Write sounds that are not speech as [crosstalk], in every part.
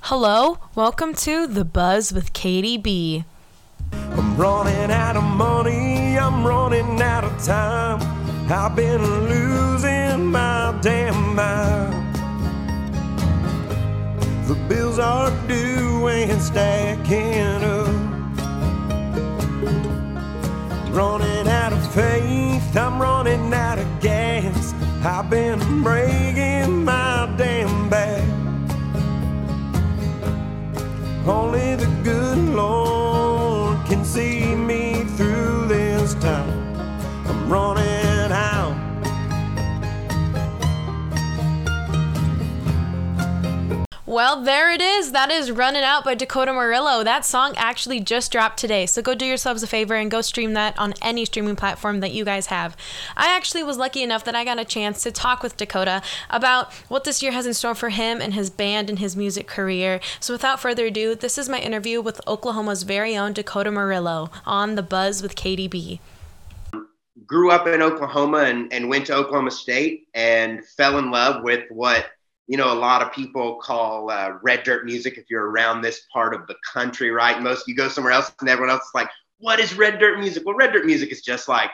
Hello, welcome to The Buzz with Katie B. I'm running out of money, I'm running out of time. I've been losing my damn mind. The bills are due and stacking up. Running out of faith, I'm running out of gas. I've been breaking my damn back. Only the good Lord can see me through this time. I'm running Well, there it is. That is Running Out by Dakota Murillo. That song actually just dropped today. So go do yourselves a favor and go stream that on any streaming platform that you guys have. I actually was lucky enough that I got a chance to talk with Dakota about what this year has in store for him and his band and his music career. So without further ado, this is my interview with Oklahoma's very own Dakota Murillo on The Buzz with Katie B grew up in Oklahoma and, and went to Oklahoma State and fell in love with what you know a lot of people call uh, red dirt music. If you're around this part of the country, right? Most you go somewhere else and everyone else is like, "What is red dirt music?" Well, red dirt music is just like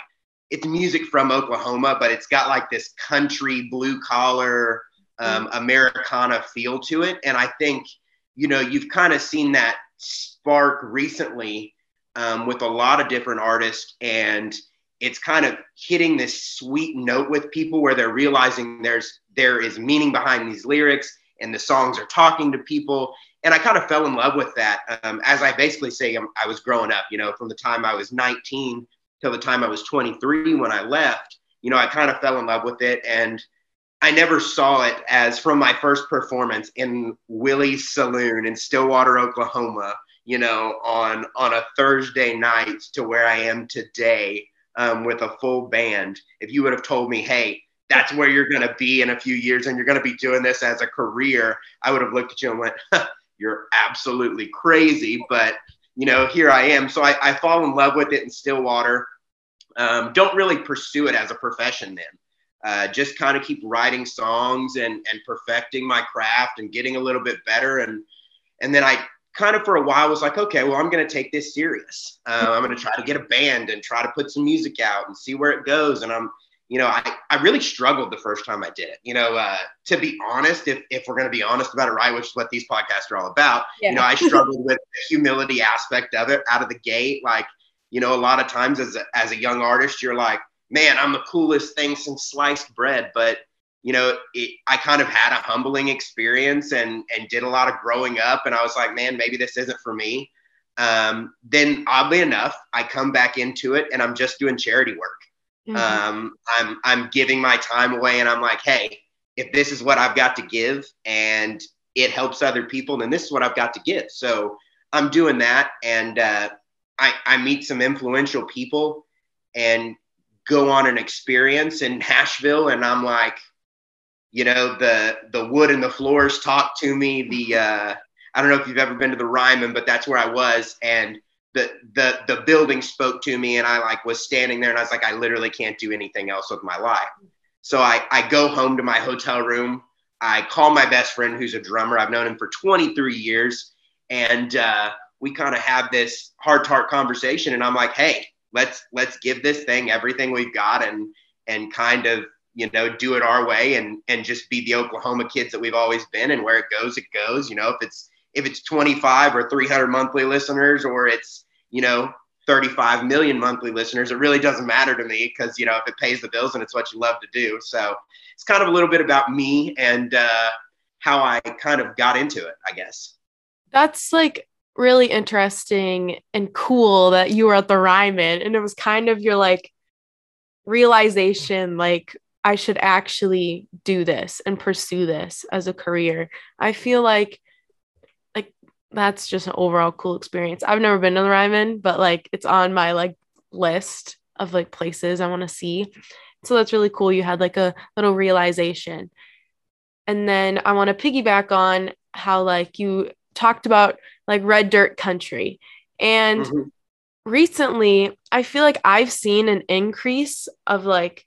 it's music from Oklahoma, but it's got like this country blue collar um, Americana feel to it, and I think you know you've kind of seen that spark recently um, with a lot of different artists and it's kind of hitting this sweet note with people where they're realizing there's there is meaning behind these lyrics and the songs are talking to people. And i kind of fell in love with that. Um, as i basically say um, i was growing up you know from the time i was 19 till the time i was 23 when i left you know i kind of fell in love with it. And i never saw it as from my first performance in willie's saloon in stillwater oklahoma you know on on a thursday night to where i am today um, with a full band. If you would have told me, hey, that's where you're going to be in a few years and you're going to be doing this as a career, I would have looked at you and went, you're absolutely crazy. But, you know, here I am. So I, I fall in love with it in Stillwater. Um, don't really pursue it as a profession then. Uh, just kind of keep writing songs and, and perfecting my craft and getting a little bit better. And, and then I kind of for a while was like, okay, well, I'm going to take this serious. Uh, I'm going to try to get a band and try to put some music out and see where it goes. And I'm, you know, I, I really struggled the first time I did it. You know, uh, to be honest, if, if we're going to be honest about it, right, which is what these podcasts are all about, yeah. you know, I struggled with the humility aspect of it out of the gate. Like, you know, a lot of times as a, as a young artist, you're like, man, I'm the coolest thing since sliced bread. But you know, it, I kind of had a humbling experience and and did a lot of growing up, and I was like, man, maybe this isn't for me. Um, then oddly enough, I come back into it, and I'm just doing charity work. Mm-hmm. Um, I'm I'm giving my time away, and I'm like, hey, if this is what I've got to give, and it helps other people, then this is what I've got to give. So I'm doing that, and uh, I I meet some influential people, and go on an experience in Nashville, and I'm like you know the the wood and the floors talk to me the uh, i don't know if you've ever been to the ryman but that's where i was and the the the building spoke to me and i like was standing there and i was like i literally can't do anything else with my life. So i i go home to my hotel room. I call my best friend who's a drummer. I've known him for 23 years and uh, we kind of have this to heart conversation and i'm like hey let's let's give this thing everything we've got and and kind of you know, do it our way and and just be the Oklahoma kids that we've always been. And where it goes, it goes. You know, if it's if it's 25 or 300 monthly listeners, or it's you know 35 million monthly listeners, it really doesn't matter to me because you know if it pays the bills and it's what you love to do. So it's kind of a little bit about me and uh, how I kind of got into it, I guess. That's like really interesting and cool that you were at the Ryman and it was kind of your like realization like I should actually do this and pursue this as a career. I feel like like that's just an overall cool experience. I've never been to the Ryman, but like it's on my like list of like places I want to see. So that's really cool. You had like a little realization. And then I want to piggyback on how like you talked about like red dirt country. And mm-hmm. recently I feel like I've seen an increase of like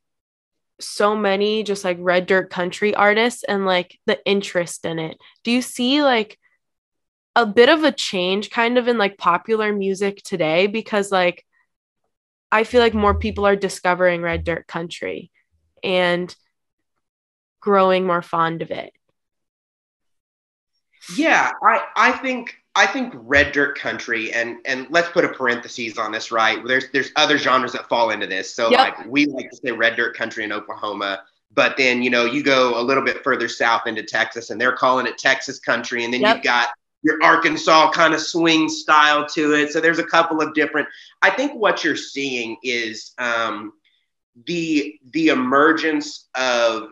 so many just like red dirt country artists and like the interest in it. Do you see like a bit of a change kind of in like popular music today because like I feel like more people are discovering red dirt country and growing more fond of it. Yeah, I I think I think red dirt country and and let's put a parenthesis on this, right? There's there's other genres that fall into this. So Yep. like we like to say red dirt country in Oklahoma, but then you know you go a little bit further south into Texas and they're calling it Texas country, and then Yep. you've got your Arkansas kind of swing style to it. So there's a couple of different. I think what you're seeing is um, the the emergence of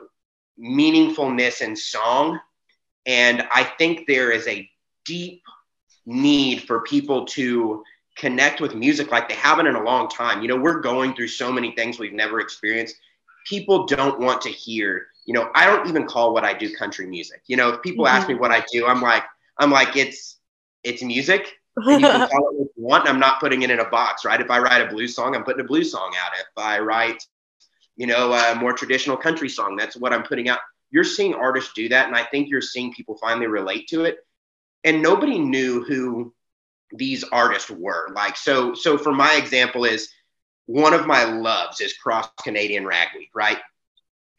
meaningfulness in song, and I think there is a deep need for people to connect with music like they haven't in a long time. You know, we're going through so many things we've never experienced. People don't want to hear, you know, I don't even call what I do country music. You know, if people ask me mm-hmm. what I do, I'm like, I'm like, it's it's music. And you can [laughs] call it what you want. I'm not putting it in a box, right? If I write a blues song, I'm putting a blues song out. If I write, you know, a more traditional country song, that's what I'm putting out. You're seeing artists do that, and I think you're seeing people finally relate to it and nobody knew who these artists were. Like so so for my example is one of my loves is cross canadian ragweed right?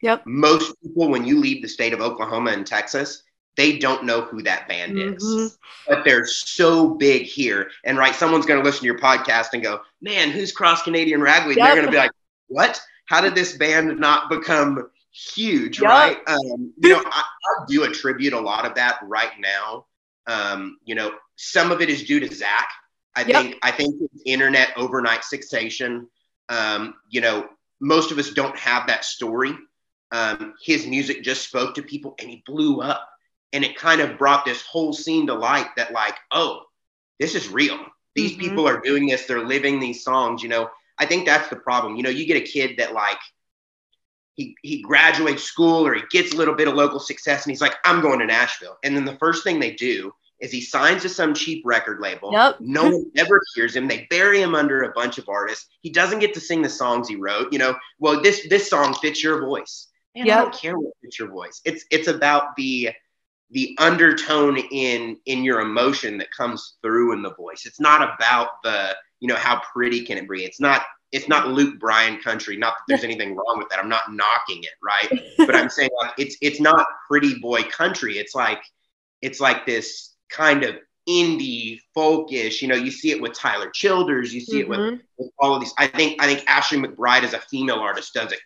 Yep. most people when you leave the state of oklahoma and texas they don't know who that band Mhm. is but they're so big here. And right someone's going to listen to your podcast and go man who's cross canadian ragweed? And they're going to be like what? How did this band not become huge? Yep. right? Um, you know I, I do attribute a lot of that right now um, you know, some of it is due to Zach. I Yep. think I think internet overnight fixation. Um, you know, most of us don't have that story. Um, his music just spoke to people and he blew up. And it kind of brought this whole scene to light that, like, oh, this is real. These Mhm. people are doing this, they're living these songs, you know. I think that's the problem. You know, you get a kid that like he he graduates school or he gets a little bit of local success and he's like, I'm going to Nashville. And then the first thing they do is he signs to some cheap record label. Yep. No one [laughs] ever hears him. They bury him under a bunch of artists. He doesn't get to sing the songs he wrote. You know, well, this this song fits your voice. Man, I don't care what fits your voice. It's it's about the the undertone in in your emotion that comes through in the voice. It's not about the you know how pretty can it be. It's not it's not Luke Bryan country. Not that there's [laughs] anything wrong with that. I'm not knocking it, right? [laughs] But I'm saying like it's it's not pretty boy country. It's like it's like this kind of indie folkish. You know, you see it with Tyler Childers. You see it with Mhm. with all of these. I think I think Ashley McBryde as a female artist does a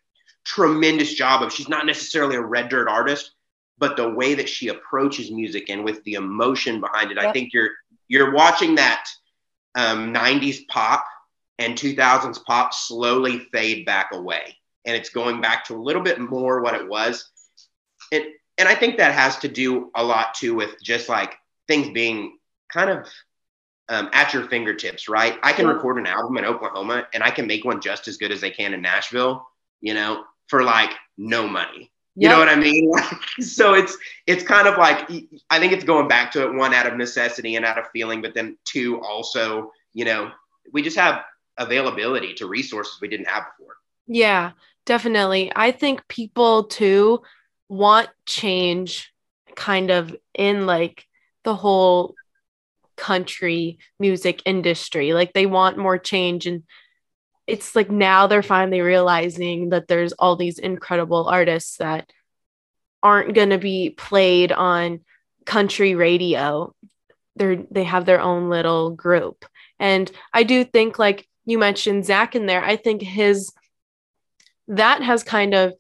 tremendous job of. She's not necessarily a red dirt artist, but the way that she approaches music and with the emotion behind it, I think you're you're watching that um, '90s pop and 2000s pop slowly fade back away, and it's going back to a little bit more what it was. And and I think that has to do a lot too with just like things being kind of um, at your fingertips, right? I can record an album in Oklahoma and I can make one just as good as they can in Nashville, you know, for like no money. You know what I mean? [laughs] so it's it's kind of like I think it's going back to it one out of necessity and out of feeling, but then two also, you know, we just have availability to resources we didn't have before. Yeah, definitely. I think people too want change kind of in like the whole country music industry. Like they want more change and it's like now they're finally realizing that there's all these incredible artists that aren't going to be played on country radio. They're they have their own little group. And I do think like you mentioned Zach in there, I think his that has kind of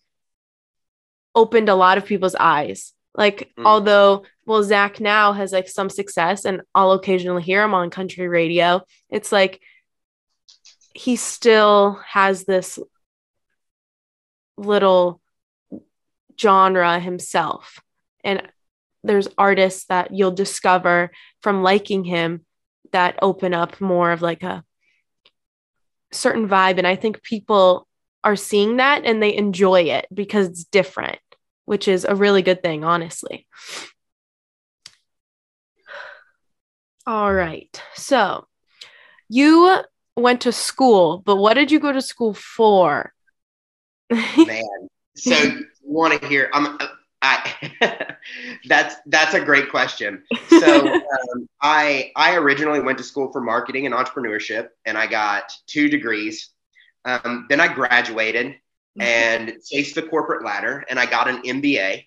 opened a lot of people's eyes. Like, Mm. although, well, Zach now has like some success and I'll occasionally hear him on country radio, it's like he still has this little genre himself. And there's artists that you'll discover from liking him that open up more of like a certain vibe. And I think people are seeing that and they enjoy it because it's different, which is a really good thing, honestly. All right. So you went to school, but what did you go to school for? [laughs] Man, so you want to hear? I'm. I [laughs] that's that's a great question. So [laughs] um, I I originally went to school for marketing and entrepreneurship, and I got two degrees. Um, then I graduated and chased the corporate ladder, and I got an MBA.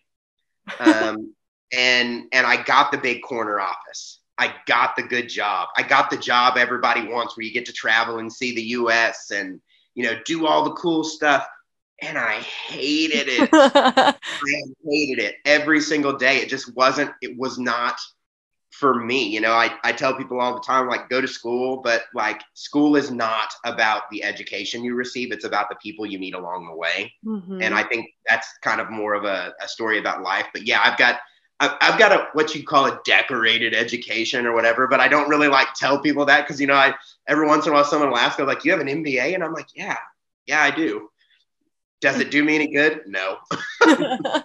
Um, and and I got the big corner office. I got the good job. I got the job everybody wants, where you get to travel and see the U.S. and you know do all the cool stuff and I hated it. [laughs] I hated it every single day. It just wasn't, it was not for me. You know, I, I tell people all the time, like, go to school, but like, school is not about the education you receive, it's about the people you meet along the way. Mm-hmm. And I think that's kind of more of a, a story about life. But yeah, I've got, I've got a what you call a decorated education or whatever, but I don't really like tell people that because you know I every once in a while someone will ask, me like, "You have an MBA?" and I'm like, "Yeah, yeah, I do." Does it do me any good? No. [laughs]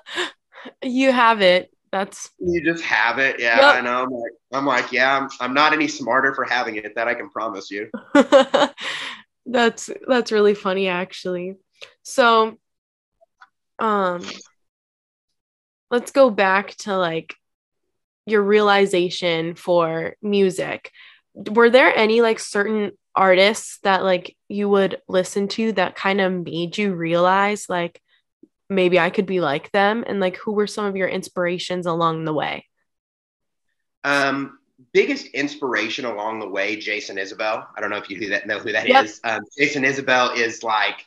you have it. That's you just have it. Yeah, yep. I know. I'm like, I'm like, yeah, I'm, I'm not any smarter for having it. That I can promise you. [laughs] that's that's really funny, actually. So, um, let's go back to like your realization for music. Were there any like certain artists that like you would listen to that kind of made you realize like maybe I could be like them and like who were some of your inspirations along the way? Um biggest inspiration along the way Jason Isbell. I don't know if you know who that yep. is. Um, Jason Isbell is like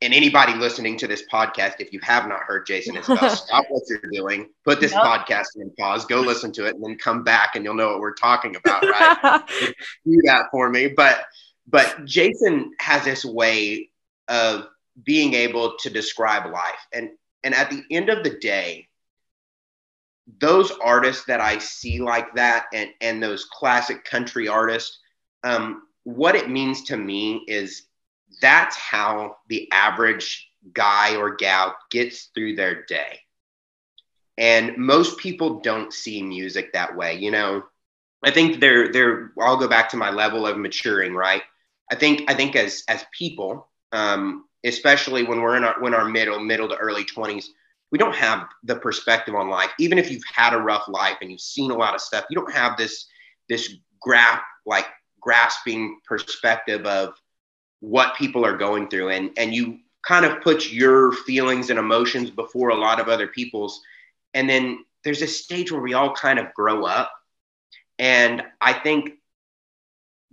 and anybody listening to this podcast, if you have not heard Jason Isbell, [laughs] stop what you're doing, put this yep. podcast in pause, go listen to it, and then come back, and you'll know what we're talking about. Right? [laughs] Do that for me. But but Jason has this way of being able to describe life, and and at the end of the day, those artists that I see like that, and and those classic country artists, um, what it means to me is that's how the average guy or gal gets through their day. And most people don't see music that way. You know, I think they're they're I'll go back to my level of maturing, right? I think I think as as people, um, especially when we're in our when our middle, middle to early 20s, we don't have the perspective on life. Even if you've had a rough life and you've seen a lot of stuff, you don't have this this grasp like grasping perspective of what people are going through and and you kind of put your feelings and emotions before a lot of other people's. And then there's a stage where we all kind of grow up. And i think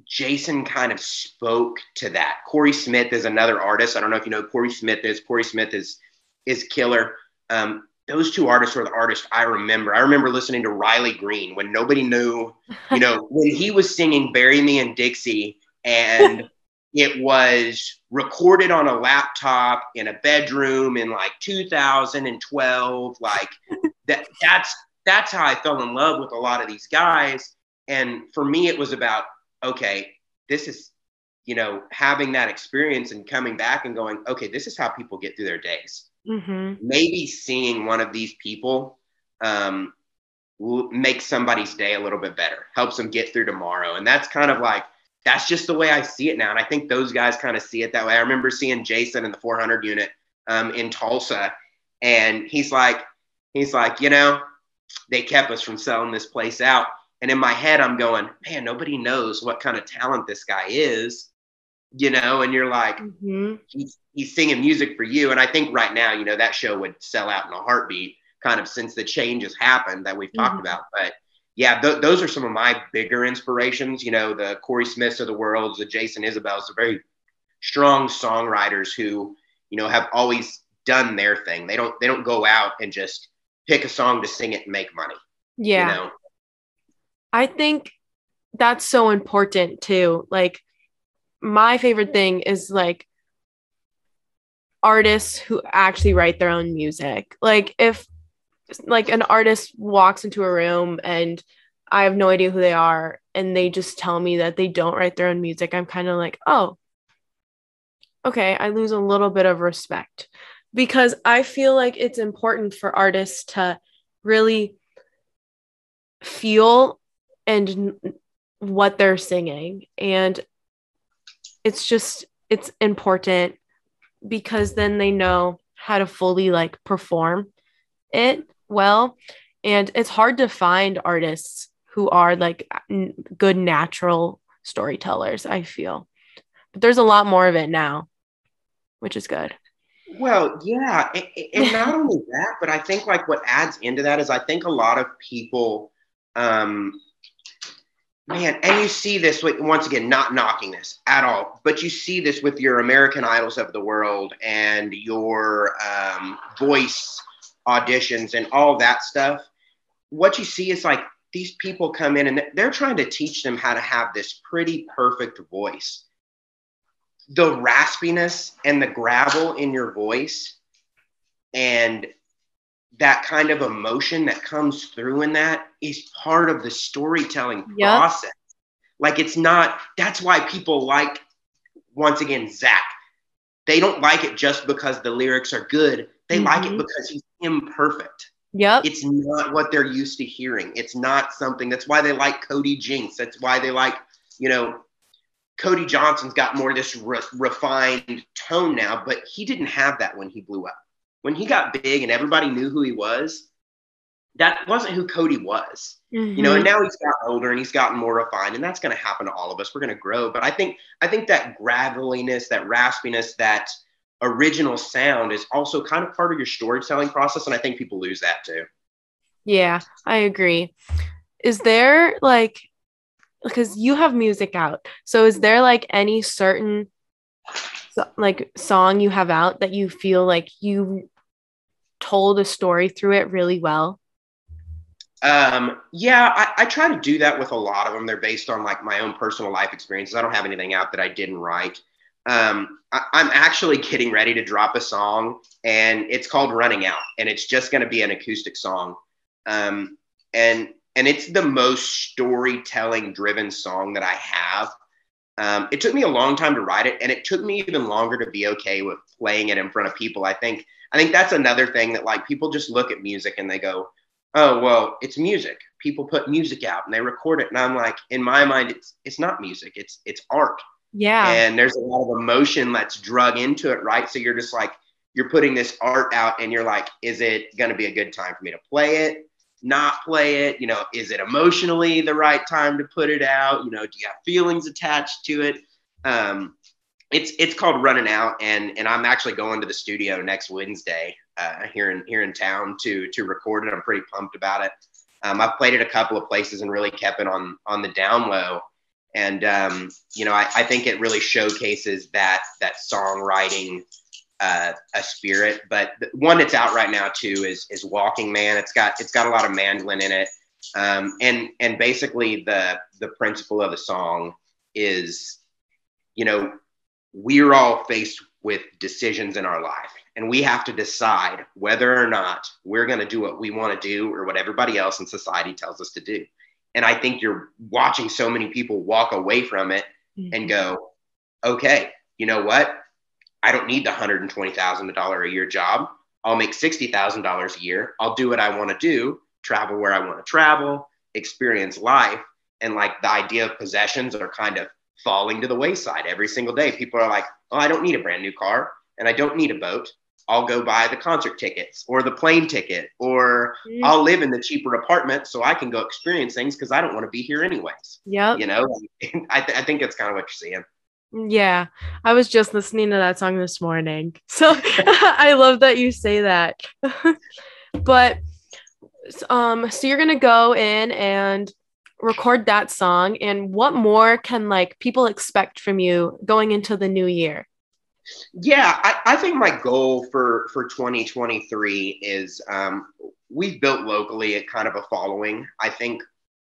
jason kind of spoke to that. Corey smith is another artist. I don't know if you know corey smith is. Corey smith is is killer. Um, those two artists were the artists I remember. I remember listening to Riley Green when nobody knew, you know, [laughs] when he was singing Bury Me in Dixie and it was recorded on a laptop in a bedroom in like 2012 like [laughs] that that's that's how i fell in love with a lot of these guys. And for me it was about okay this is you know having that experience and coming back and going okay this is how people get through their days. Mm-hmm. maybe seeing one of these people um, will make somebody's day a little bit better helps them get through tomorrow. And that's kind of like that's just the way I see it now. And I think those guys kind of see it that way. I remember seeing Jason in the 400 unit um, in Tulsa, and he's like, he's like, you know, they kept us from selling this place out. And in my head, I'm going, man, nobody knows what kind of talent this guy is, you know. And you're like, mm-hmm. he's he's singing music for you. And I think right now, you know, that show would sell out in a heartbeat, kind of since the changes happened that we've mm-hmm. talked about. But yeah, th- those are some of my bigger inspirations. You know, the Corey Smiths of the world, the Jason Isbells, the very strong songwriters who, you know, have always done their thing. They don't they don't go out and just pick a song to sing it and make money. Yeah. You know? I think that's so important too. Like my favorite thing is like artists who actually write their own music. Like if like an artist walks into a room and I have no idea who they are and they just tell me that they don't write their own music, I'm kind of like, oh, okay, I lose a little bit of respect because I feel like it's important for artists to really feel and what they're singing. And it's just it's important because then they know how to fully like perform it well and it's hard to find artists who are like n- good natural storytellers i feel. But there's a lot more of it now which is good. Well, yeah, and, and [laughs] not only that, but I think like what adds into that is I think a lot of people, um, man, and you see this with, once again, not knocking this at all, but you see this with your American Idols of the world and your um, voice auditions and all that stuff. What you see is like these people come in and they're trying to teach them how to have this pretty perfect voice the raspiness and the gravel in your voice and that kind of emotion that comes through in that is part of the storytelling Yep. process. Like it's not, that's why people like, once again, Zach. They don't like it just because the lyrics are good. They mm-hmm. like it because he's imperfect. yep It's not what they're used to hearing. It's not something that's why they like Cody Jinks. That's why they like, you know, Cody Johnson's got more of this re- refined tone now, but he didn't have that when he blew up. When he got big and everybody knew who he was, that wasn't who Cody was. You know, and mm-hmm. now he's got older and he's gotten more refined, and that's going to happen to all of us. We're going to grow, but I think I think that graveliness, that raspiness, that original sound is also kind of part of your storytelling process, and I think people lose that too. Yeah, I agree. Is there like because you have music out. So is there like any certain like song you have out that you feel like you told a story through it really well? Um, yeah, I, I try to do that with a lot of them. They're based on like my own personal life experiences. I don't have anything out that I didn't write. Um, I, I'm actually getting ready to drop a song, and it's called "Running Out," and it's just going to be an acoustic song. Um, and and it's the most storytelling driven song that I have. Um, it took me a long time to write it, and it took me even longer to be okay with playing it in front of people. I think I think that's another thing that like people just look at music and they go, "Oh, well, it's music. People put music out and they record it." And I'm like, in my mind, it's it's not music. It's it's art Yeah. and there's a lot of emotion that's drug into it, right? So you're just like, you're putting this art out and you're like, is it going to be a good time for me to play it? Not play it? You know, is it emotionally the right time to put it out? You know, do you have feelings attached to it? Um, it's it's called Running Out, and and I'm actually going to the studio next Wednesday uh, here in here in town to to record it. I'm pretty pumped about it. Um, I've played it a couple of places and really kept it on on the down low and um, you know I, I think it really showcases that that songwriting uh, a spirit. But one that's out right now too is is walking man. It's got it's got a lot of mandolin in it. Um, and and basically the the principle of the song is you know we're all faced with decisions in our life and we have to decide whether or not we're going to do what we want to do or what everybody else in society tells us to do and I think you're watching so many people walk away from it and mm-hmm. go, okay, you know what? I don't need the $120,000 a year job. I'll make $60,000 a year. I'll do what I want to do, travel where I want to travel, experience life. And like the idea of possessions are kind of falling to the wayside every single day. People are like, oh, I don't need a brand new car and I don't need a boat. I'll go buy the concert tickets or the plane ticket, or Mhm. I'll live in the cheaper apartment so I can go experience things because I don't want to be here anyways. Yep. You know, [laughs] I, th- I think that's kind of what you're seeing. Yeah, I was just listening to that song this morning. [laughs] So [laughs] I love that you say that. but um so you're going to go in and record that song and what more can like people expect from you going into the new year? Yeah, I, I think my goal for for 2023 is um, we've built locally a kind of a following. I think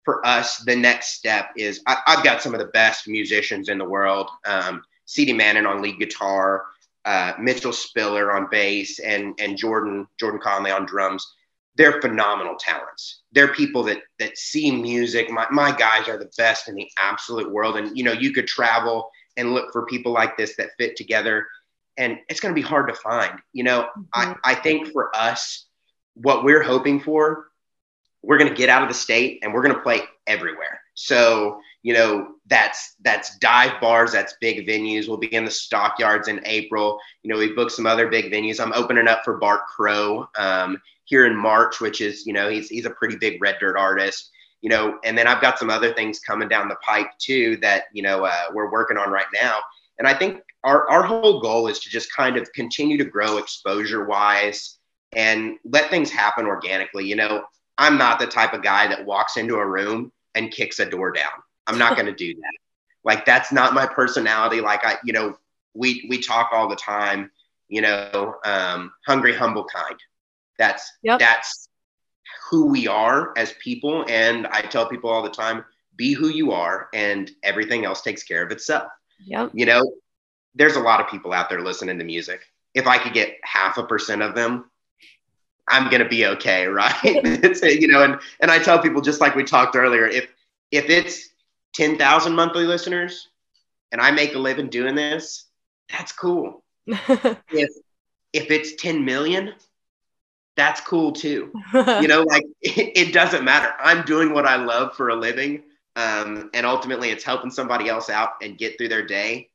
for us, the next step is I, I've got some of the best musicians in the world. Um, C.D. Mannon on lead guitar, uh, Mitchell Spiller on bass, and and Jordan Jordan Conley on drums. They're phenomenal talents. They're people that that see music. My my guys are the best in the absolute world, and you know you could travel and look for people like this that fit together and it's going to be hard to find you know I, I think for us what we're hoping for we're going to get out of the state and we're going to play everywhere so you know, that's that's dive bars, that's big venues. We'll be in the stockyards in April. You know, we booked some other big venues. I'm opening up for Bart Crow um, here in March, which is, you know, he's he's a pretty big red dirt artist. You know, and then I've got some other things coming down the pipe too that you know uh, we're working on right now. And I think our our whole goal is to just kind of continue to grow exposure wise and let things happen organically. You know, I'm not the type of guy that walks into a room and kicks a door down. I'm not going to do that. Like that's not my personality. Like I, you know, we we talk all the time. You know, um, hungry, humble, kind. That's yep. that's who we are as people. And I tell people all the time, be who you are, and everything else takes care of itself. Yep. You know, there's a lot of people out there listening to music. If I could get half a percent of them I'm gonna be okay, [laughs] right? [laughs] it's you know, and and I tell people just like we talked earlier, if if it's ten thousand monthly listeners and I make a living doing this, that's cool. [laughs] if if it's ten million, that's cool too. [laughs] you know, like it, it, doesn't matter. I'm doing what I love for a living, um, and ultimately, it's helping somebody else out and get through their day.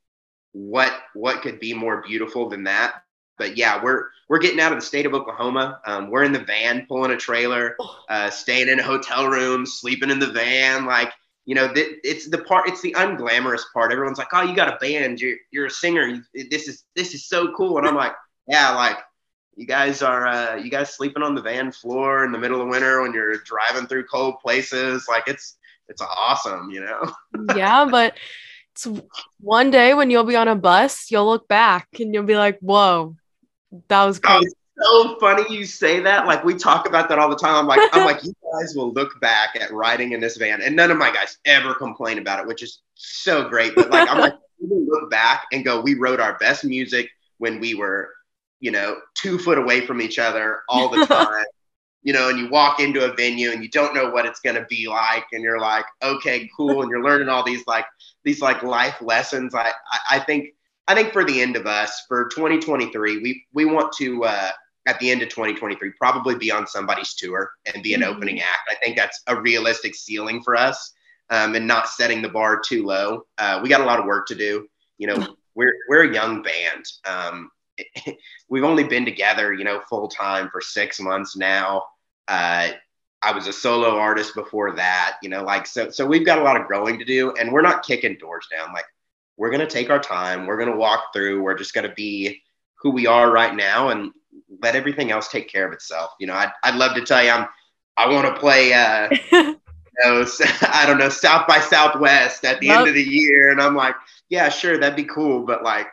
What what could be more beautiful than that? but yeah, we're we're getting out of the state of Oklahoma. Um, we're in the van, pulling a trailer, oh. uh, staying in a hotel room, sleeping in the van. Like you know, th- it's the part, it's the unglamorous part. Everyone's like, "Oh, you got a band. You're you're a singer. This is this is so cool." And I'm like, "Yeah, like." You guys are uh, you guys sleeping on the van floor in the middle of winter when you're driving through cold places. Like it's it's awesome, you know. [laughs] yeah, but it's one day when you'll be on a bus, you'll look back and you'll be like, "Whoa, that was oh, so funny you say that. Like we talk about that all the time. I'm like, I'm like, [laughs] you guys will look back at riding in this van, and none of my guys ever complain about it, which is so great. But like, I'm like, [laughs] look back and go, we wrote our best music when we were, you know, two foot away from each other all the [laughs] time. you know, and you walk into a venue and you don't know what it's going to be like, and you're like, okay, cool, and you're learning all these like these like life lessons. I I, I think I think for the end of us for 2023, we we want to uh, at the end of 2023 probably be on somebody's tour and be an mm-hmm. opening act. I think that's a realistic ceiling for us, um, and not setting the bar too low. Uh, we got a lot of work to do. You know, we're we're a young band. Um, [laughs] we've only been together, you know, full time for six months now. Uh, I was a solo artist before that, you know, like so. So we've got a lot of growing to do, and we're not kicking doors down. Like we're going to take our time. We're going to walk through. We're just going to be who we are right now and let everything else take care of itself. You know, I'd, I'd love to tell you I'm, I want to play, uh, [laughs] you know, [laughs] I don't know, South by Southwest at the nope. end of the year. And I'm like, yeah, sure, that'd be cool. But like,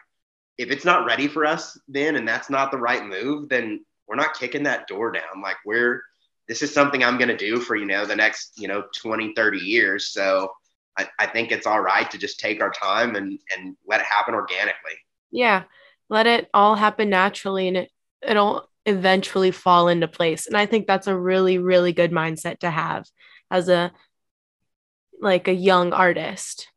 if it's not ready for us then, and that's not the right move, then we're not kicking that door down. Like we're, this is something I'm going to do for, you know, the next, you know, 20, 30 years. So, I, I think it's all right to just take our time and and let it happen organically. Yeah, let it all happen naturally, and it it'll eventually fall into place. And I think that's a really really good mindset to have as a like a young artist.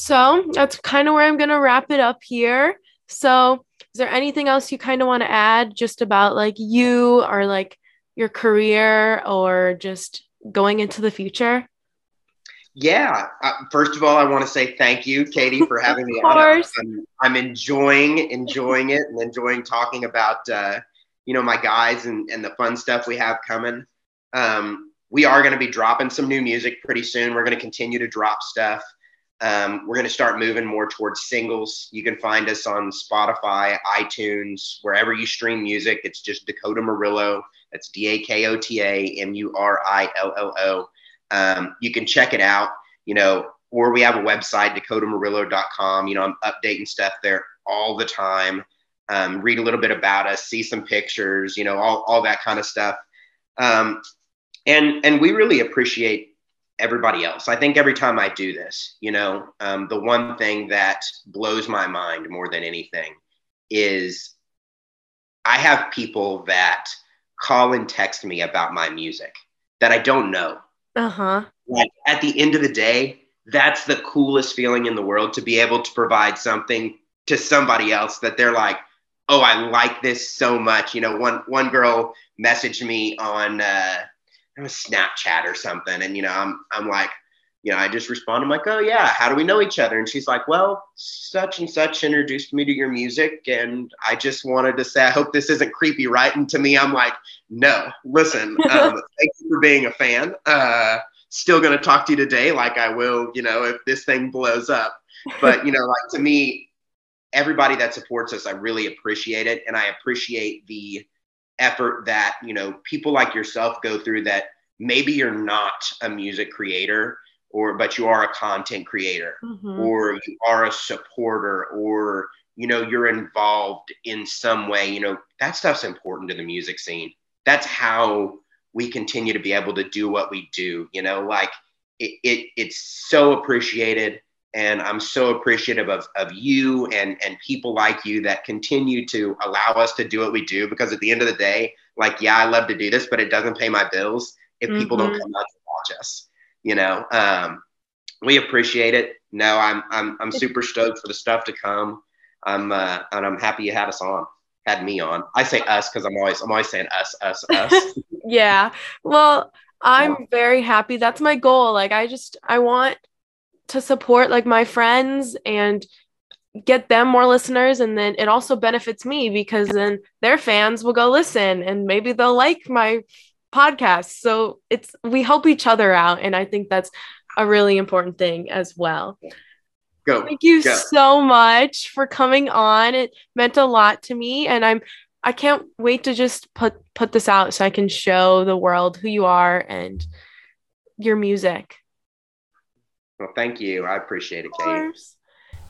So that's kind of where I'm going to wrap it up here. So, is there anything else you kind of want to add just about like you or like your career or just going into the future? Yeah. Uh, first of all, I want to say thank you, Katie, for having me on. I'm, I'm, enjoying enjoying it and enjoying talking about uh, you know my guys and, and the fun stuff we have coming. Um, we are going to be dropping some new music pretty soon. We're going to continue to drop stuff. Um, we're going to start moving more towards singles. You can find us on Spotify, iTunes, wherever you stream music. It's just Dakota Murillo. That's D A K O T A M U R I L L O. Um, you can check it out, you know, or we have a website, dakotamurillo.com. You know, I'm updating stuff there all the time. Um, read a little bit about us, see some pictures, you know, all, all that kind of stuff. Um, and, and we really appreciate everybody else. I think every time I do this, you know, um, the one thing that blows my mind more than anything is I have people that call and text me about my music that I don't know. Uh-huh. Like at the end of the day, that's the coolest feeling in the world to be able to provide something to somebody else that they're like, oh, I like this so much. You know, one one girl messaged me on uh, it was Snapchat or something, and you know, I'm I'm like, you know, I just respond. I'm like, oh yeah, how do we know each other? And she's like, well, such and such introduced me to your music, and I just wanted to say, I hope this isn't creepy, right? And to me, I'm like, no, listen, [laughs] um, thank you for being a fan. Uh, still gonna talk to you today, like I will, you know, if this thing blows up. But you know, like to me, everybody that supports us, I really appreciate it, and I appreciate the effort that you know people like yourself go through that maybe you're not a music creator or but you are a content creator mm-hmm. or you are a supporter or you know you're involved in some way you know that stuff's important to the music scene that's how we continue to be able to do what we do you know like it, it it's so appreciated and i'm so appreciative of, of you and and people like you that continue to allow us to do what we do because at the end of the day like yeah i love to do this but it doesn't pay my bills if mm-hmm. people don't mm-hmm. come out to watch us you know? Um, we appreciate it. No i'm i'm i'm super stoked for the stuff to come. I'm uh, and i'm happy you had us on had me on. I say us because i'm always i'm always saying us us us. [laughs] Yeah. Well i'm very happy. That's my goal. Like i just i want to support like my friends and get them more listeners and then it also benefits me because then their fans will go listen and maybe they'll like my podcast. So it's we help each other out, and I think that's a really important thing as well. Go. Thank you go. so much for coming on. It meant a lot to me, and I'm I can't wait to just put put this out so I can show the world who you are and your music. Well, thank you. I appreciate it, Kate.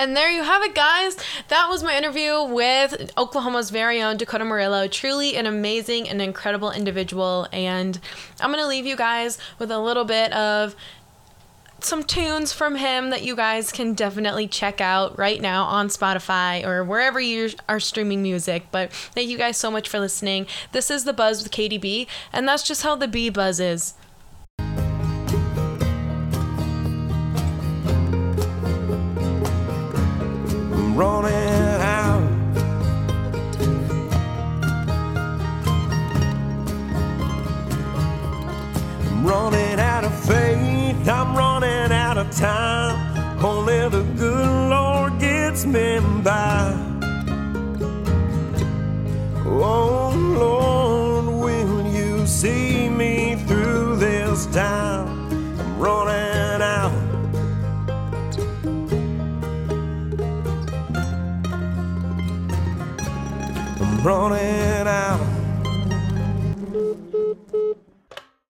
And there you have it, guys. That was my interview with Oklahoma's very own Dakota Murillo. Truly an amazing and incredible individual. And I'm going to leave you guys with a little bit of some tunes from him that you guys can definitely check out right now on Spotify or wherever you are streaming music. But thank you guys so much for listening. This is The Buzz with Katie B, and that's just how the bee buzz is. time. Only the good Lord gets me by. Oh Lord, will you see me through this time? I'm running out. I'm running out.